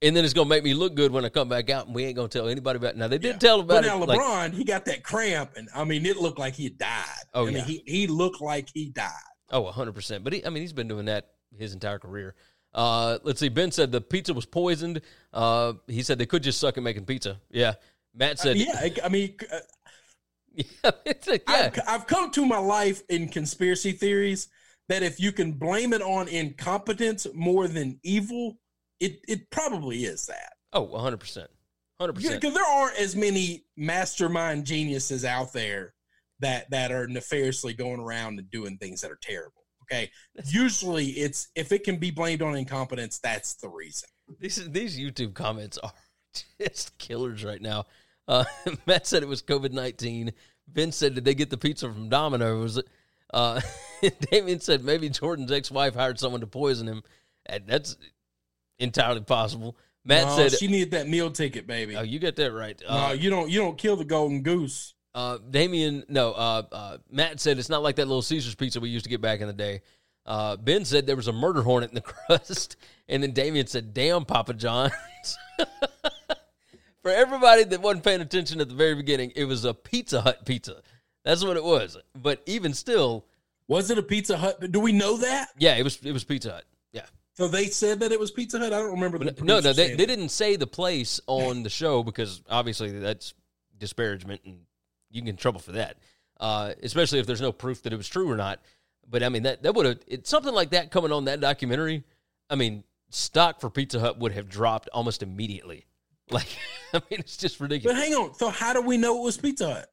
And then it's gonna make me look good when I come back out, and we ain't gonna tell anybody about. it. Now they did Yeah. tell But about now it. like- LeBron, he got that cramp, and I mean, it looked like he died. Oh, I mean, yeah. he he looked like he died. Oh, 100%. But he, I mean, he's been doing that his entire career. Uh, let's see. Ben said the pizza was poisoned. Uh, he said they could just suck at making pizza. Yeah. Matt said, yeah, I, mean, uh, yeah. yeah. I've, I've come to my life in conspiracy theories that if you can blame it on incompetence more than evil, it it probably is that. Oh, 100%. 100%. Because there aren't as many mastermind geniuses out there that that are nefariously going around and doing things that are terrible. Okay, usually it's if it can be blamed on incompetence, that's the reason. These, these YouTube comments are just killers right now. Uh, Matt said it was COVID 19. Ben said, Did they get the pizza from Domino's? Uh, Damien said, Maybe Jordan's ex wife hired someone to poison him. And that's entirely possible. Matt No, said, she needed that meal ticket, baby. Oh, you got that right. no, Uh, you don't. You don't kill the golden goose. uh, Damien, no, uh, uh, Matt said it's not like that little Caesar's pizza we used to get back in the day. Uh, ben said there was a murder hornet in the crust. And then Damien said, Damn, Papa John's. For everybody that wasn't paying attention at the very beginning, it was a Pizza Hut pizza. That's what it was. But even still, Was it a Pizza Hut? Do we know that? yeah, it was it was Pizza Hut. So they said that it was Pizza Hut. I don't remember the no, no, they, they didn't say the place on the show because obviously that's disparagement and you can get in trouble for that, uh, especially if there's no proof that it was true or not. But But I mean that that would have something like that coming on that documentary. I mean, stock for Pizza Hut would have dropped almost immediately. Like, I mean, it's just ridiculous. But hang on. So how do we know it was Pizza Hut?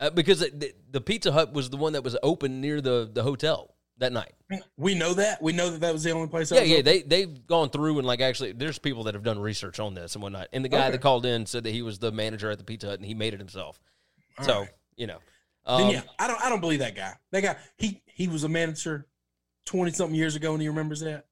Uh, because it, the, the Pizza Hut was the one that was open near the the hotel that night. We know that. We know that that was the only place. Yeah, yeah, open? they they've gone through and like actually, there's people that have done research on this and whatnot. And the guy Okay. that called in said that he was the manager at the Pizza Hut and he made it himself. so All right. you know, then um, yeah, I don't. I don't believe that guy. That guy. He he was a manager twenty something years ago, and he remembers that.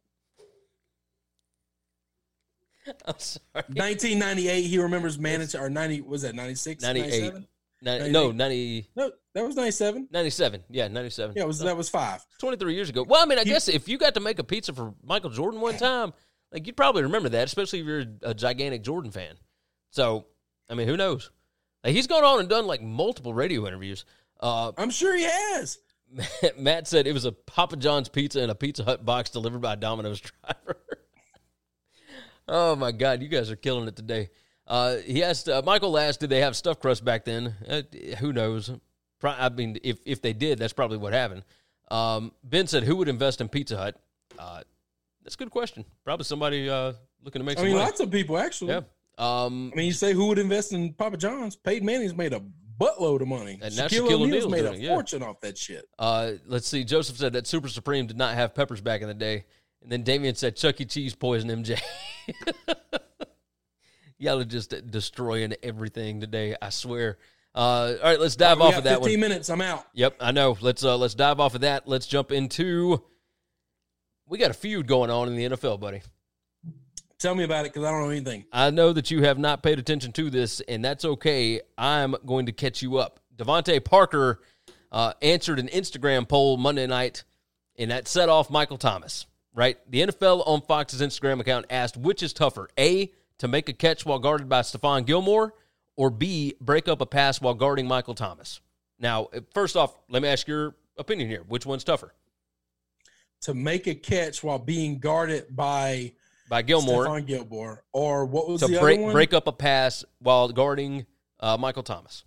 I'm sorry. 1998. He remembers manager or 90. Was that 96? 98. 97? No, 90, No, that was 97. 97. Yeah, 97. Yeah, it was that was five. 23 years ago. Well, I mean, I He- guess if you got to make a pizza for Michael Jordan one time, like you'd probably remember that, especially if you're a gigantic Jordan fan. So, I mean, who knows? Like, he's gone on and done like multiple radio interviews. Uh, I'm sure he has. Matt said it was a Papa John's pizza in a Pizza Hut box delivered by a Domino's driver. oh my God, you guys are killing it today. Uh, he asked uh, Michael asked, "Did they have stuffed crust back then?" Uh, who knows? Pro- I mean, if if they did, that's probably what happened. Um, ben said, "Who would invest in Pizza Hut?" Uh, that's a good question. Probably somebody uh, looking to make I some mean, money. lots of people actually. yeah. Um, I mean, you say who would invest in Papa John's? Peyton Manning's made a buttload of money. And Shaquille Shaquille O'Neal's O'Neal's made a yeah. fortune off that shit. Uh, let's see. Joseph said that Super Supreme did not have peppers back in the day, and then Damien said Chuck E. Cheese poisoned MJ. Y'all are just destroying everything today. I swear. Uh, all right, let's dive off of that 15 one. minutes. I'm out. Yep, I know. Let's uh, let's dive off of that. Let's jump into. We got a feud going on in the NFL, buddy. Tell me about it because I don't know anything. I know that you have not paid attention to this, and that's okay. I'm going to catch you up. DeVante Parker uh, answered an Instagram poll Monday night, and that set off Michael Thomas, right? The NFL on Fox's Instagram account asked which is tougher, A, to make a catch while guarded by Stephon Gilmore, or B, break up a pass while guarding Michael Thomas. Now, first off, let me ask your opinion here. Which one's tougher? To make a catch while being guarded by By Gilmore Stephon Gilmore, or what was to the break other one? break up a pass while guarding uh, Michael Thomas.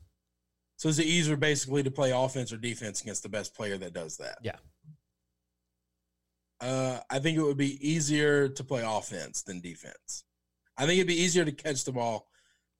So is it easier basically to play offense or defense against the best player that does that? Yeah. Uh, I think it would be easier to play offense than defense. I think it'd be easier to catch the ball.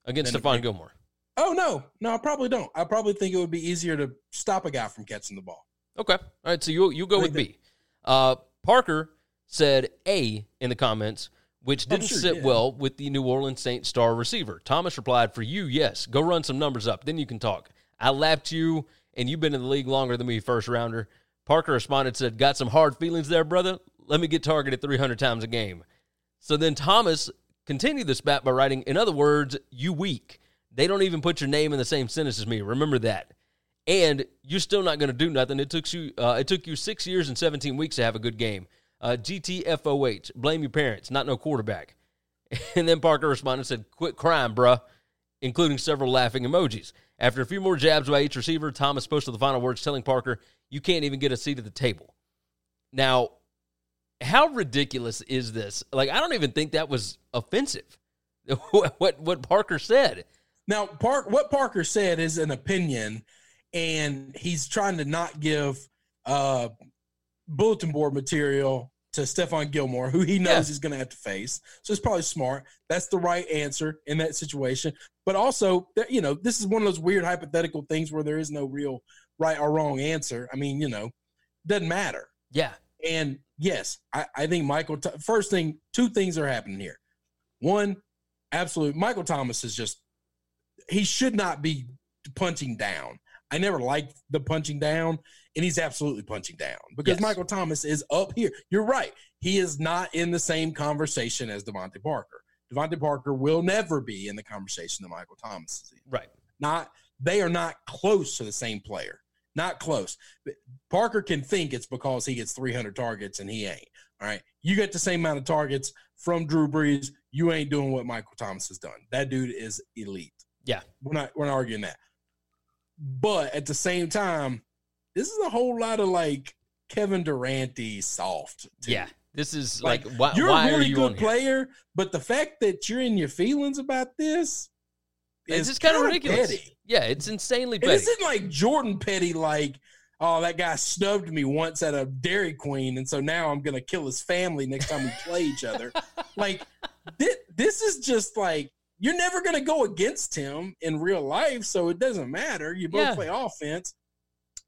against Stephon Gilmore. Oh no, no, I probably don't. I probably think it would be easier to stop a guy from catching the ball. Okay. All right. So you you go with think B. Uh, Parker said A in the comments, which didn't sure, sit yeah. well with the New Orleans Saints star receiver. Thomas replied, "For you, yes. Go run some numbers up, then you can talk." I laughed you, and you've been in the league longer than me, first rounder. Parker responded, said, "Got some hard feelings there, brother. Let me get targeted 300 times a game." So then Thomas continued the spat by writing, "In other words, you weak. They don't even put your name in the same sentence as me. Remember that." and you're still not going to do nothing. It took you uh, it took you six years and 17 weeks to have a good game. Uh, GTFOH, blame your parents, not no quarterback. And then Parker responded and said, "Quit crying, bruh," including several laughing emojis. After a few more jabs by each receiver, Thomas posted the final words, telling Parker, "You can't even get a seat at the table." Now, how ridiculous is this? Like, I don't even think that was offensive. what what Parker said. Now, Park, what Parker said is an opinion, and he's trying to not give uh, bulletin board material to Stephon Gilmore, who he knows Yeah. he's going to have to face. So it's probably smart. That's the right answer in that situation. But also, you know, this is one of those weird hypothetical things where there is no real right or wrong answer. I mean, you know, doesn't matter. Yeah, And yes, I, I think Michael. First thing, two things are happening here. One, absolute. Michael Thomas is just. He should not be punching down. I never liked the punching down, and he's absolutely punching down because Yes. Michael Thomas is up here. You're right. He is not in the same conversation as DeVante Parker. DeVante Parker will never be in the conversation that Michael Thomas is in right. not they are not close to the same player not close parker can think it's because he gets 300 targets and he ain't all right you get the same amount of targets from drew brees you ain't doing what michael thomas has done that dude is elite Yeah. we're not we're not arguing that but at the same time this is a whole lot of like kevin durante soft too. Yeah, this is like, like, why, you're why a really you good on here? player but the fact that you're in your feelings about this It's is just kind of ridiculous. petty. Yeah, it's insanely It petty. isn't like Jordan Petty, like oh, that guy snubbed me once at a Dairy Queen, and so now I'm gonna kill his family next time we play each other. Like this, this is just like you're never gonna go against him in real life, so it doesn't matter. You both Yeah. play offense.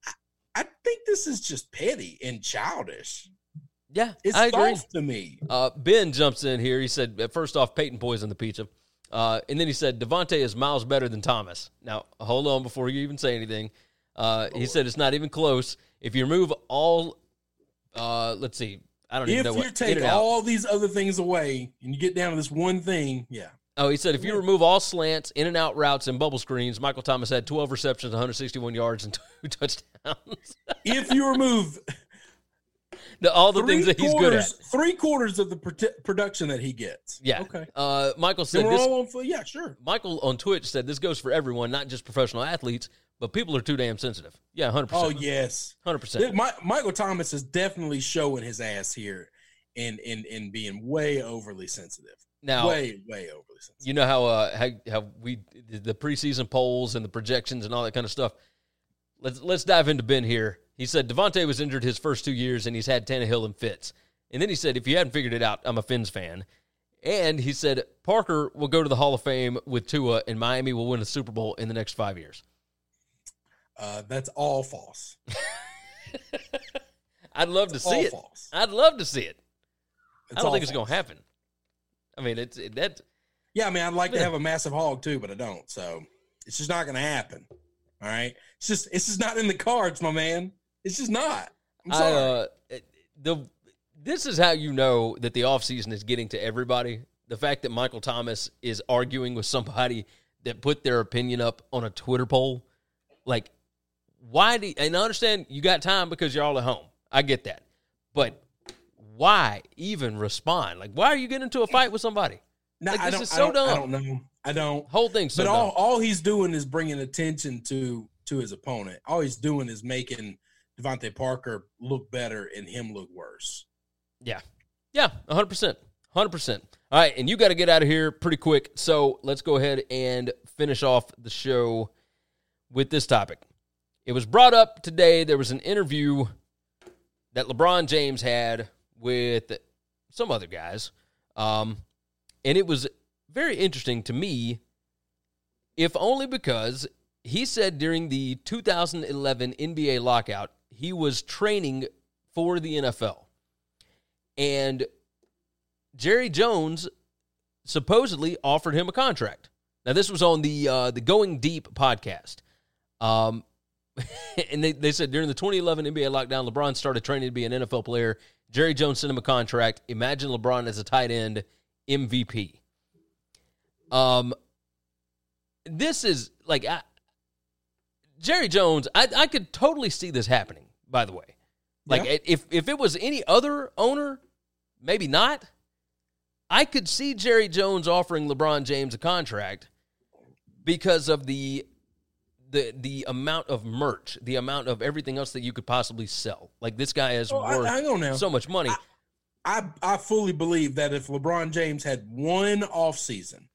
I, I think this is just petty and childish. Yeah, It's I agree. to me. Uh, ben jumps in here. He said, uh, first off, Peyton poisoned the pizza. Uh, and then he said, DeVante is miles better than Thomas. Now, hold on before you even say anything. Uh, he said it's not even close. If you remove all, uh, let's see, I don't even If know you what. in take all these other things away and you get down to this one thing, yeah. Oh, he said if you remove all slants, in and out routes, and bubble screens, Michael Thomas had 12 receptions, 161 yards, and two touchdowns. If you remove The- all the three things that he's good quarters, at. three quarters of the prote- production that he gets. Yeah. Okay. Uh, Michael said this. on. Yeah, sure. Michael on Twitch said this goes for everyone, not just professional athletes, but people are too damn sensitive. Yeah, 100%. Oh yes, 100%. Michael Thomas is definitely showing his ass here, and and and being way overly sensitive. Now, way way overly sensitive. you know how uh how, how we the preseason polls and the projections and all that kind of stuff. Let's let's dive into Ben here. He said DeVante was injured his first two years and he's had Tannehill and Fitz. And then he said, if you hadn't figured it out, I'm a Finns fan. And he said Parker will go to the Hall of Fame with Tua and Miami will win a Super Bowl in the next five years. Uh, that's all false. I'd love to see it. false. I'd love to see it. I don't think it's gonna happen. I mean, it's it, that. Yeah, I mean, I'd like to have a massive hog too, but I don't. So it's just not going to happen. All right, it's just it's just not in the cards, my man. It's just not. I'm I, sorry. uh, the this is how you know that the offseason is getting to everybody. The fact that Michael Thomas is arguing with somebody that put their opinion up on a Twitter poll, like why do and I understand you got time because you're all at home. I get that. But why even respond? Like why are you getting into a fight with somebody? No, like, I this don't, is I so don't, I don't know. I don't. Whole thing. so but all, all he's doing is bringing attention to to his opponent. All he's doing is making DeVante Parker look better and him look worse. Yeah. Yeah, 100%. 100%. All right, and you got to get out of here pretty quick. So let's go ahead and finish off the show with this topic. It was brought up today. There was an interview that LeBron James had with some other guys. Um, and it was very interesting to me, if only because he said during the 2011 NBA lockout, he was training for the NFL. And Jerry Jones supposedly offered him a contract. Now, this was on the uh, the Going Deep podcast. Um, and they, they said during the 2011 NBA lockdown, LeBron started training to be an NFL player. Jerry Jones sent him a contract. Imagine LeBron as a tight end MVP. Um, this is like I, Jerry Jones. I, I could totally see this happening. By the way, like Yeah. if if it was any other owner, maybe not. I could see Jerry Jones offering LeBron James a contract because of the the the amount of merch, the amount of everything else that you could possibly sell. Like this guy is Oh, worth now. so much money. I I I fully believe that if LeBron James had one off season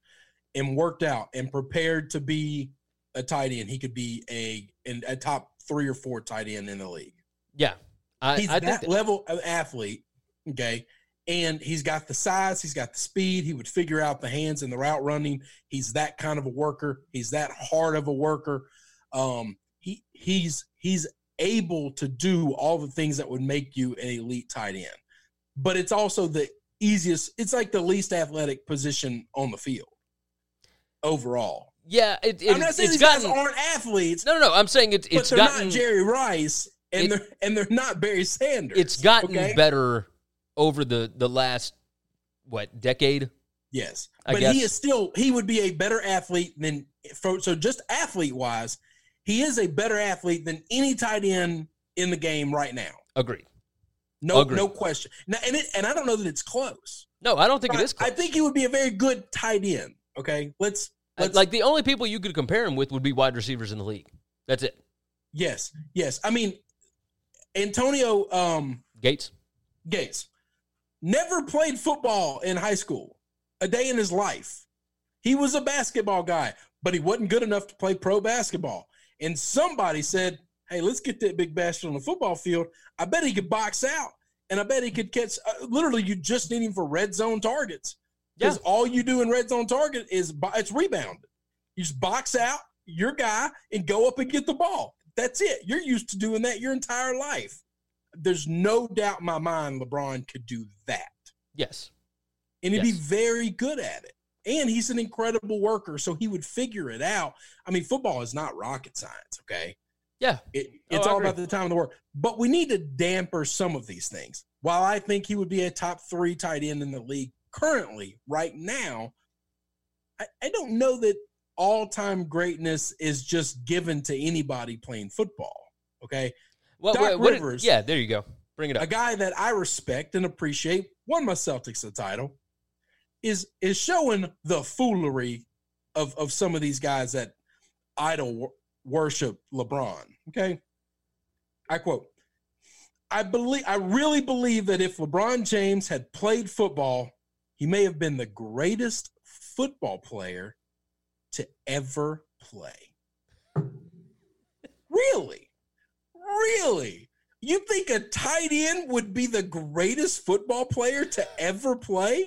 and worked out and prepared to be a tight end, he could be a in a top three or four tight end in the league. yeah, I, He's I think that, that- level of athlete, okay, and he's got the size, he's got the speed. He would figure out the hands and the route running. He's that kind of a worker. He's that hard of a worker. Um, he he's he's able to do all the things that would make you an elite tight end. But it's also the easiest. It's like the least athletic position on the field overall. yeah, it, it, I'm not saying these guys aren't athletes, no, no, no. I'm saying it, but it's they're gotten not Jerry Rice, and it- they're and they're not Barry Sanders. it's gotten okay? better over the the last what decade. Yes, I but guess. he is still he would be a better athlete than for, so just athlete wise, he is a better athlete than any tight end in the game right now. Agreed. No, Agreed. no question. Now, and it, and I don't know that it's close. No, I don't think it I- Close. I think he would be a very good tight end. Okay, let's let's like the only people you could compare him with would be wide receivers in the league. That's it. yes, yes. I mean, Antonio um, Gates. Gates never played football in high school a day in his life. He was a basketball guy, but he wasn't good enough to play pro basketball. And somebody said, hey, let's get that big bastard on the football field. I bet he could box out, and I bet he could catch. Uh, literally, you just need him for red zone targets because Yeah. all you do in red zone target is bo- it's rebound. You just box out your guy and go up and get the ball. That's it. You're used to doing that your entire life. There's no doubt in my mind LeBron could do that. Yes. And he'd be very good at it. And he's an incredible worker, so he would figure it out. I mean, football is not rocket science, okay? Yeah. It, Oh, it's I all about the time of the work. But we need to damper some of these things. While I think he would be a top three tight end in the league currently, right now, I, I don't know that all time greatness is just given to anybody playing football. Okay. Well, Doc Rivers. yeah, there you go. Bring it up. A guy that I respect and appreciate, won my Celtics the title, is is showing the foolery of of some of these guys that idol worship LeBron. Okay. I quote, I believe I really believe that if LeBron James had played football, he may have been the greatest football player to ever play. Really? Really? You think a tight end would be the greatest football player to ever play?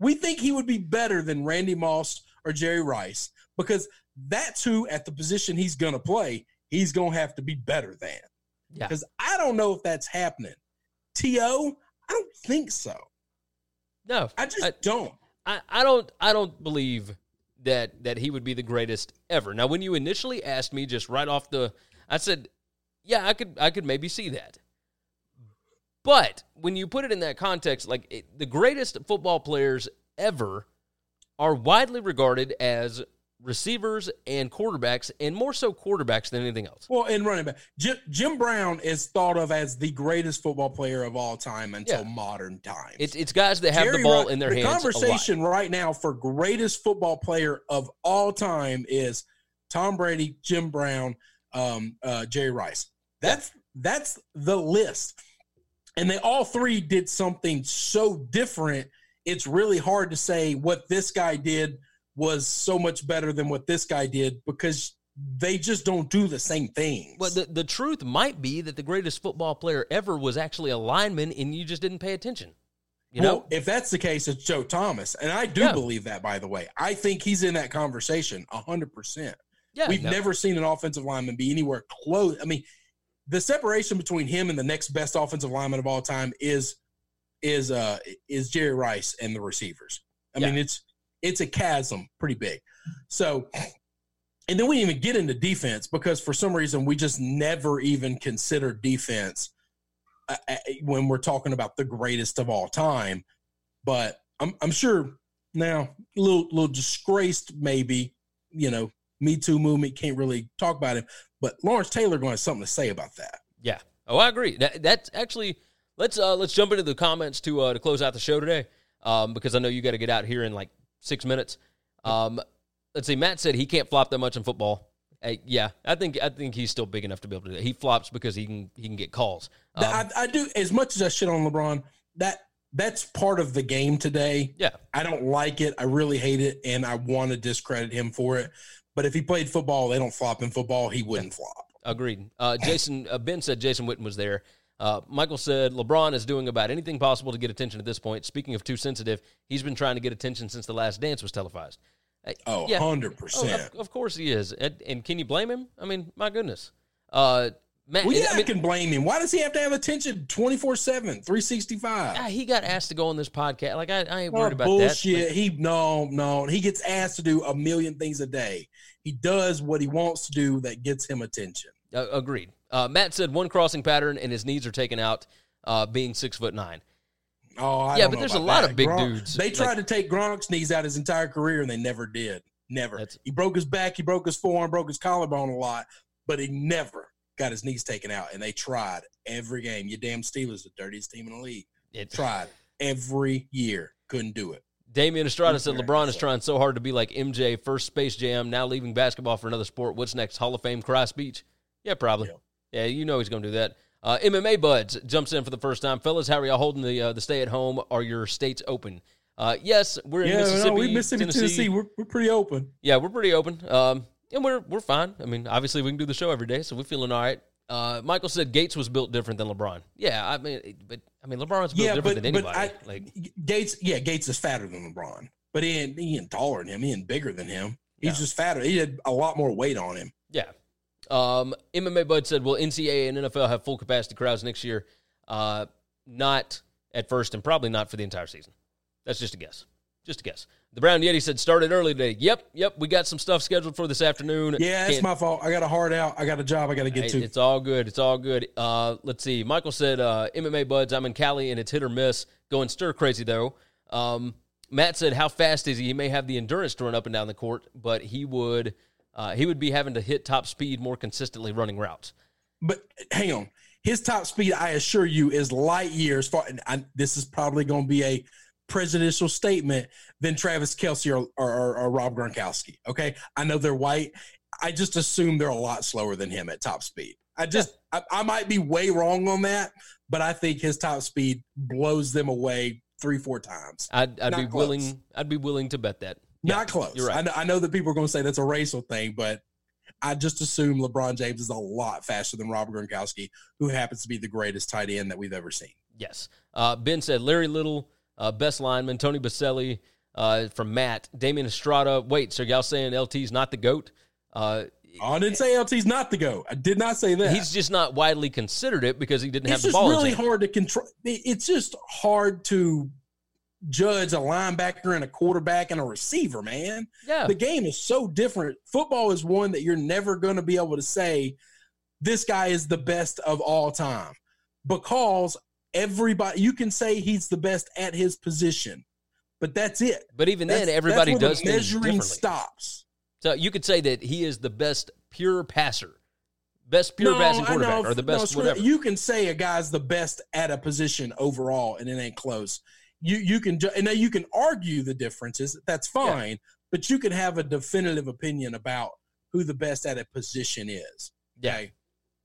We think he would be better than Randy Moss or Jerry Rice because that's who, at the position he's going to play, he's going to have to be better than. Yeah. Because I don't know if that's happening. T.O., I don't think so. No. I just I- don't. I, I don't I don't believe that that he would be the greatest ever. Now, when you initially asked me just right off the, I said, yeah, I could I could maybe see that. But when you put it in that context, like it, the greatest football players ever are widely regarded as receivers and quarterbacks, and more so quarterbacks than anything else. Well, and running back, Jim, Jim Brown is thought of as the greatest football player of all time until Yeah. modern times. It's it's guys that have Jerry the ball in their the hands. lot. conversation right now for greatest football player of all time is Tom Brady, Jim Brown, um, uh, Jerry Rice. That's that's the list, and they all three did something so different. It's really hard to say what this guy did was so much better than what this guy did because they just don't do the same things. Well, the, the truth might be that the greatest football player ever was actually a lineman, and you just didn't pay attention. You know, well, if that's the case, it's Joe Thomas, and I do Yeah. believe that. By the way, I think he's in that conversation hundred percent. yeah, We've no. never seen an offensive lineman be anywhere close. I mean, the separation between him and the next best offensive lineman of all time is is uh is Jerry Rice and the receivers. I mean, it's it's a chasm pretty big. So, and then we even get into defense because for some reason we just never even consider defense uh, uh, when we're talking about the greatest of all time. But I'm I'm sure now a little little disgraced maybe, you know, Me Too movement can't really talk about him, but Lawrence Taylor going to have something to say about that. Yeah. Oh, I agree. That, that's actually let's uh let's jump into the comments to uh to close out the show today. Um, because I know you got to get out here in like six minutes. Um, let's see. Matt said he can't flop that much in football. Yeah, I think I think he's still big enough to be able to do that. He flops because he can he can get calls. Um, I, I do as much as I shit on LeBron. That that's part of the game today. yeah, I don't like it. I really hate it, and I want to discredit him for it. But if he played football, they don't flop in football. He wouldn't flop. agreed. Uh, Jason uh, Ben said Jason Witten was there. Uh, Michael said LeBron is doing about anything possible to get attention at this point. Speaking of too sensitive, he's been trying to get attention since the last dance was televised. Uh, Oh, yeah. 100%. Oh, of, of course he is. And, and can you blame him? I mean, my goodness. Uh, Matt, Well, yeah, I I, can blame him. Why does he have to have attention 24 7, 365? ah, he got asked to go on this podcast. Like, I, I ain't worried Oh, about bullshit. that. He no, no. He gets asked to do a million things a day. He does what he wants to do that gets him attention. Uh, agreed. Uh, Matt said one crossing pattern and his knees are taken out, uh, being six foot nine. Oh, I Yeah, but there's a lot that. of big Gronk- dudes, They like- tried to take Gronk's knees out his entire career, and they never did. Never. He broke his back, he broke his forearm, broke his collarbone a lot, but he never got his knees taken out. And they tried every game. Your damn Steelers, the dirtiest team in the league, It, tried every year, couldn't do it. Damian Estrada said LeBron is trying so hard to be like MJ, first Space Jam, now leaving basketball for another sport. What's next? Hall of Fame cry speech? Yeah, probably. Yeah, you know he's going to do that. Uh, MMA Buds jumps in for the first time. Fellas, how are y'all holding the uh, the stay at home? Are your states open? Uh, yes, we're in yeah, Mississippi, no, we Mississippi, Tennessee. Tennessee. We're, we're pretty open. Yeah, we're pretty open. Um, and we're we're fine. I mean, obviously we can do the show every day, so we're feeling all right. Uh, Michael said Gates was built different than LeBron. Yeah, I mean, but I mean LeBron's built Yeah, different but, than anybody. I, like, Gates, yeah, Gates is fatter than LeBron, but he ain't, he ain't taller than him. He ain't bigger than him. He's No. just fatter. He had a lot more weight on him. yeah. Um, MMA Bud said, "Will NCAA and NFL have full capacity crowds next year? Uh, not at first, and probably not for the entire season. That's just a guess. Just a guess." The Brown Yeti said, "Started early today. Yep, yep. We got some stuff scheduled for this afternoon. Yeah, Can't- my fault. I got a hard out. I got a job I got to get Hey, to. It's all good. It's all good. Uh, let's see. Michael said, uh, MMA buds. I'm in Cali and it's hit or miss. Going stir crazy though. Um, Matt said, how fast is he? He may have the endurance to run up and down the court, but he would uh, he would be having to hit top speed more consistently running routes. But hang on, his top speed, I assure you, is light years far. And I, this is probably going to be a presidential statement than Travis Kelce or, or, or, or Rob Gronkowski. Okay, I know they're white. I just assume they're a lot slower than him at top speed. I just I, I might be way wrong on that, but I think his top speed blows them away three four times. I'd, I'd be close. willing. I'd be willing to bet that. Yeah, Not close. You're right. I know, I know that people are going to say that's a racial thing, but I just assume LeBron James is a lot faster than Rob Gronkowski, who happens to be the greatest tight end that we've ever seen. Yes. Uh, ben said Larry Little, uh, best lineman. Tony Boselli uh, from Matt. Damian Estrada. Wait, so y'all saying LT's not the GOAT? Uh, Oh, I didn't say LT's not the GOAT. I did not say that. He's just not widely considered it because he didn't it's have the just ball. in really hard to control. It's just hard to judge a linebacker and a quarterback and a receiver, man. Yeah. The game is so different. Football is one that you're never going to be able to say this guy is the best of all time because everybody you can say he's the best at his position, but that's it. But even then, everybody that's does the measuring stops. So you could say that he is the best pure passer, best pure passing quarterback, or the best screw- whatever. You can say a guy's the best at a position overall, and it ain't close. You you can ju- and now you can argue the differences. That's fine, but you can have a definitive opinion about who the best at a position is. Yeah. Okay?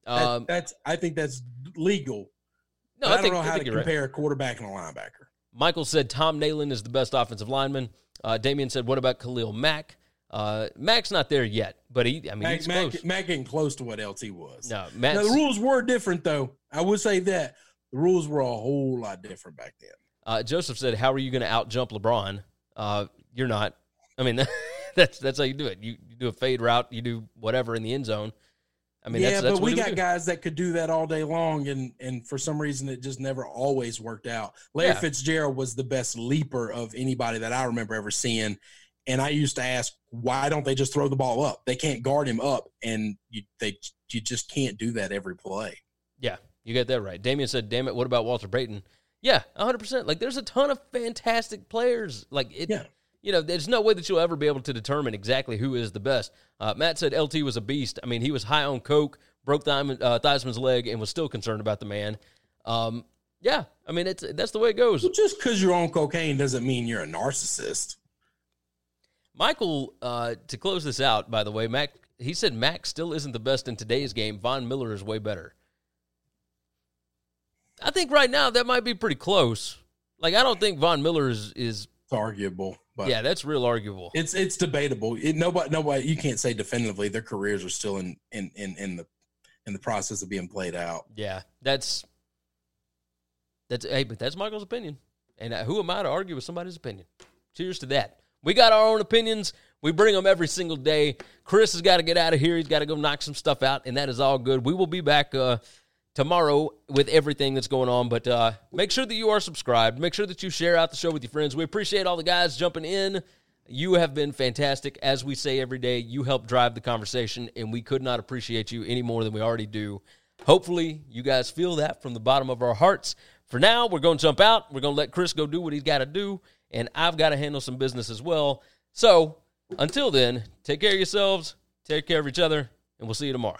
That- um, that's I think that's legal. no, I, I, don't think, know how to you're right. compare a quarterback and a linebacker. Michael said Tom Nalen is the best offensive lineman. Uh, Damien said, "What about Khalil Mack?" Uh, Mack's not there yet, but he, I mean, Mack, he's Mack, close. Mack getting close to what LT was. No, Now, the rules were different though. I would say that the rules were a whole lot different back then. Uh, Joseph said, "How are you going to out jump LeBron?" Uh, you're not. I mean, that's that's how you do it. You, you do a fade route, you do whatever in the end zone. I mean, yeah, that's, that's but we got do. guys that could do that all day long, and and for some reason it just never always worked out. Larry Yeah. Fitzgerald was the best leaper of anybody that I remember ever seeing, and I used to ask, why don't they just throw the ball up? They can't guard him up, and you they you just can't do that every play. Yeah, you got that right. Damien said, "Damn it, what about Walter Payton?" Yeah, 100. percent Like, there's a ton of fantastic players. Like, it, Yeah. you know, there's no way that you'll ever be able to determine exactly who is the best. Uh, Matt said LT was a beast. I mean, he was high on coke, broke Theismann, uh, leg, and was still concerned about the man. Um, yeah, I mean, it's that's the way it goes. Well, just because you're on cocaine doesn't mean you're a narcissist. Michael, uh, to close this out, by the way, Mack, he said Mack still isn't the best in today's game. Von Miller is way better. I think right now that might be pretty close. Like, I don't think Von Miller is, is It's arguable, but yeah, that's real arguable. it's it's debatable. It, nobody nobody you can't say definitively their careers are still in in in in the in the process of being played out. Yeah, that's that's hey, but that's Michael's opinion, and uh, who am I to argue with somebody's opinion? Cheers to that. We got our own opinions. We bring them every single day. Chris has got to get out of here. He's got to go knock some stuff out, and that is all good. We will be back uh, tomorrow with everything that's going on. But uh, make sure that you are subscribed. Make sure that you share out the show with your friends. We appreciate all the guys jumping in. You have been fantastic. As we say every day, you help drive the conversation, and we could not appreciate you any more than we already do. Hopefully, you guys feel that from the bottom of our hearts. For now, we're going to jump out. We're going to let Chris go do what he's got to do, and I've got to handle some business as well. So, until then, take care of yourselves, take care of each other, and we'll see you tomorrow.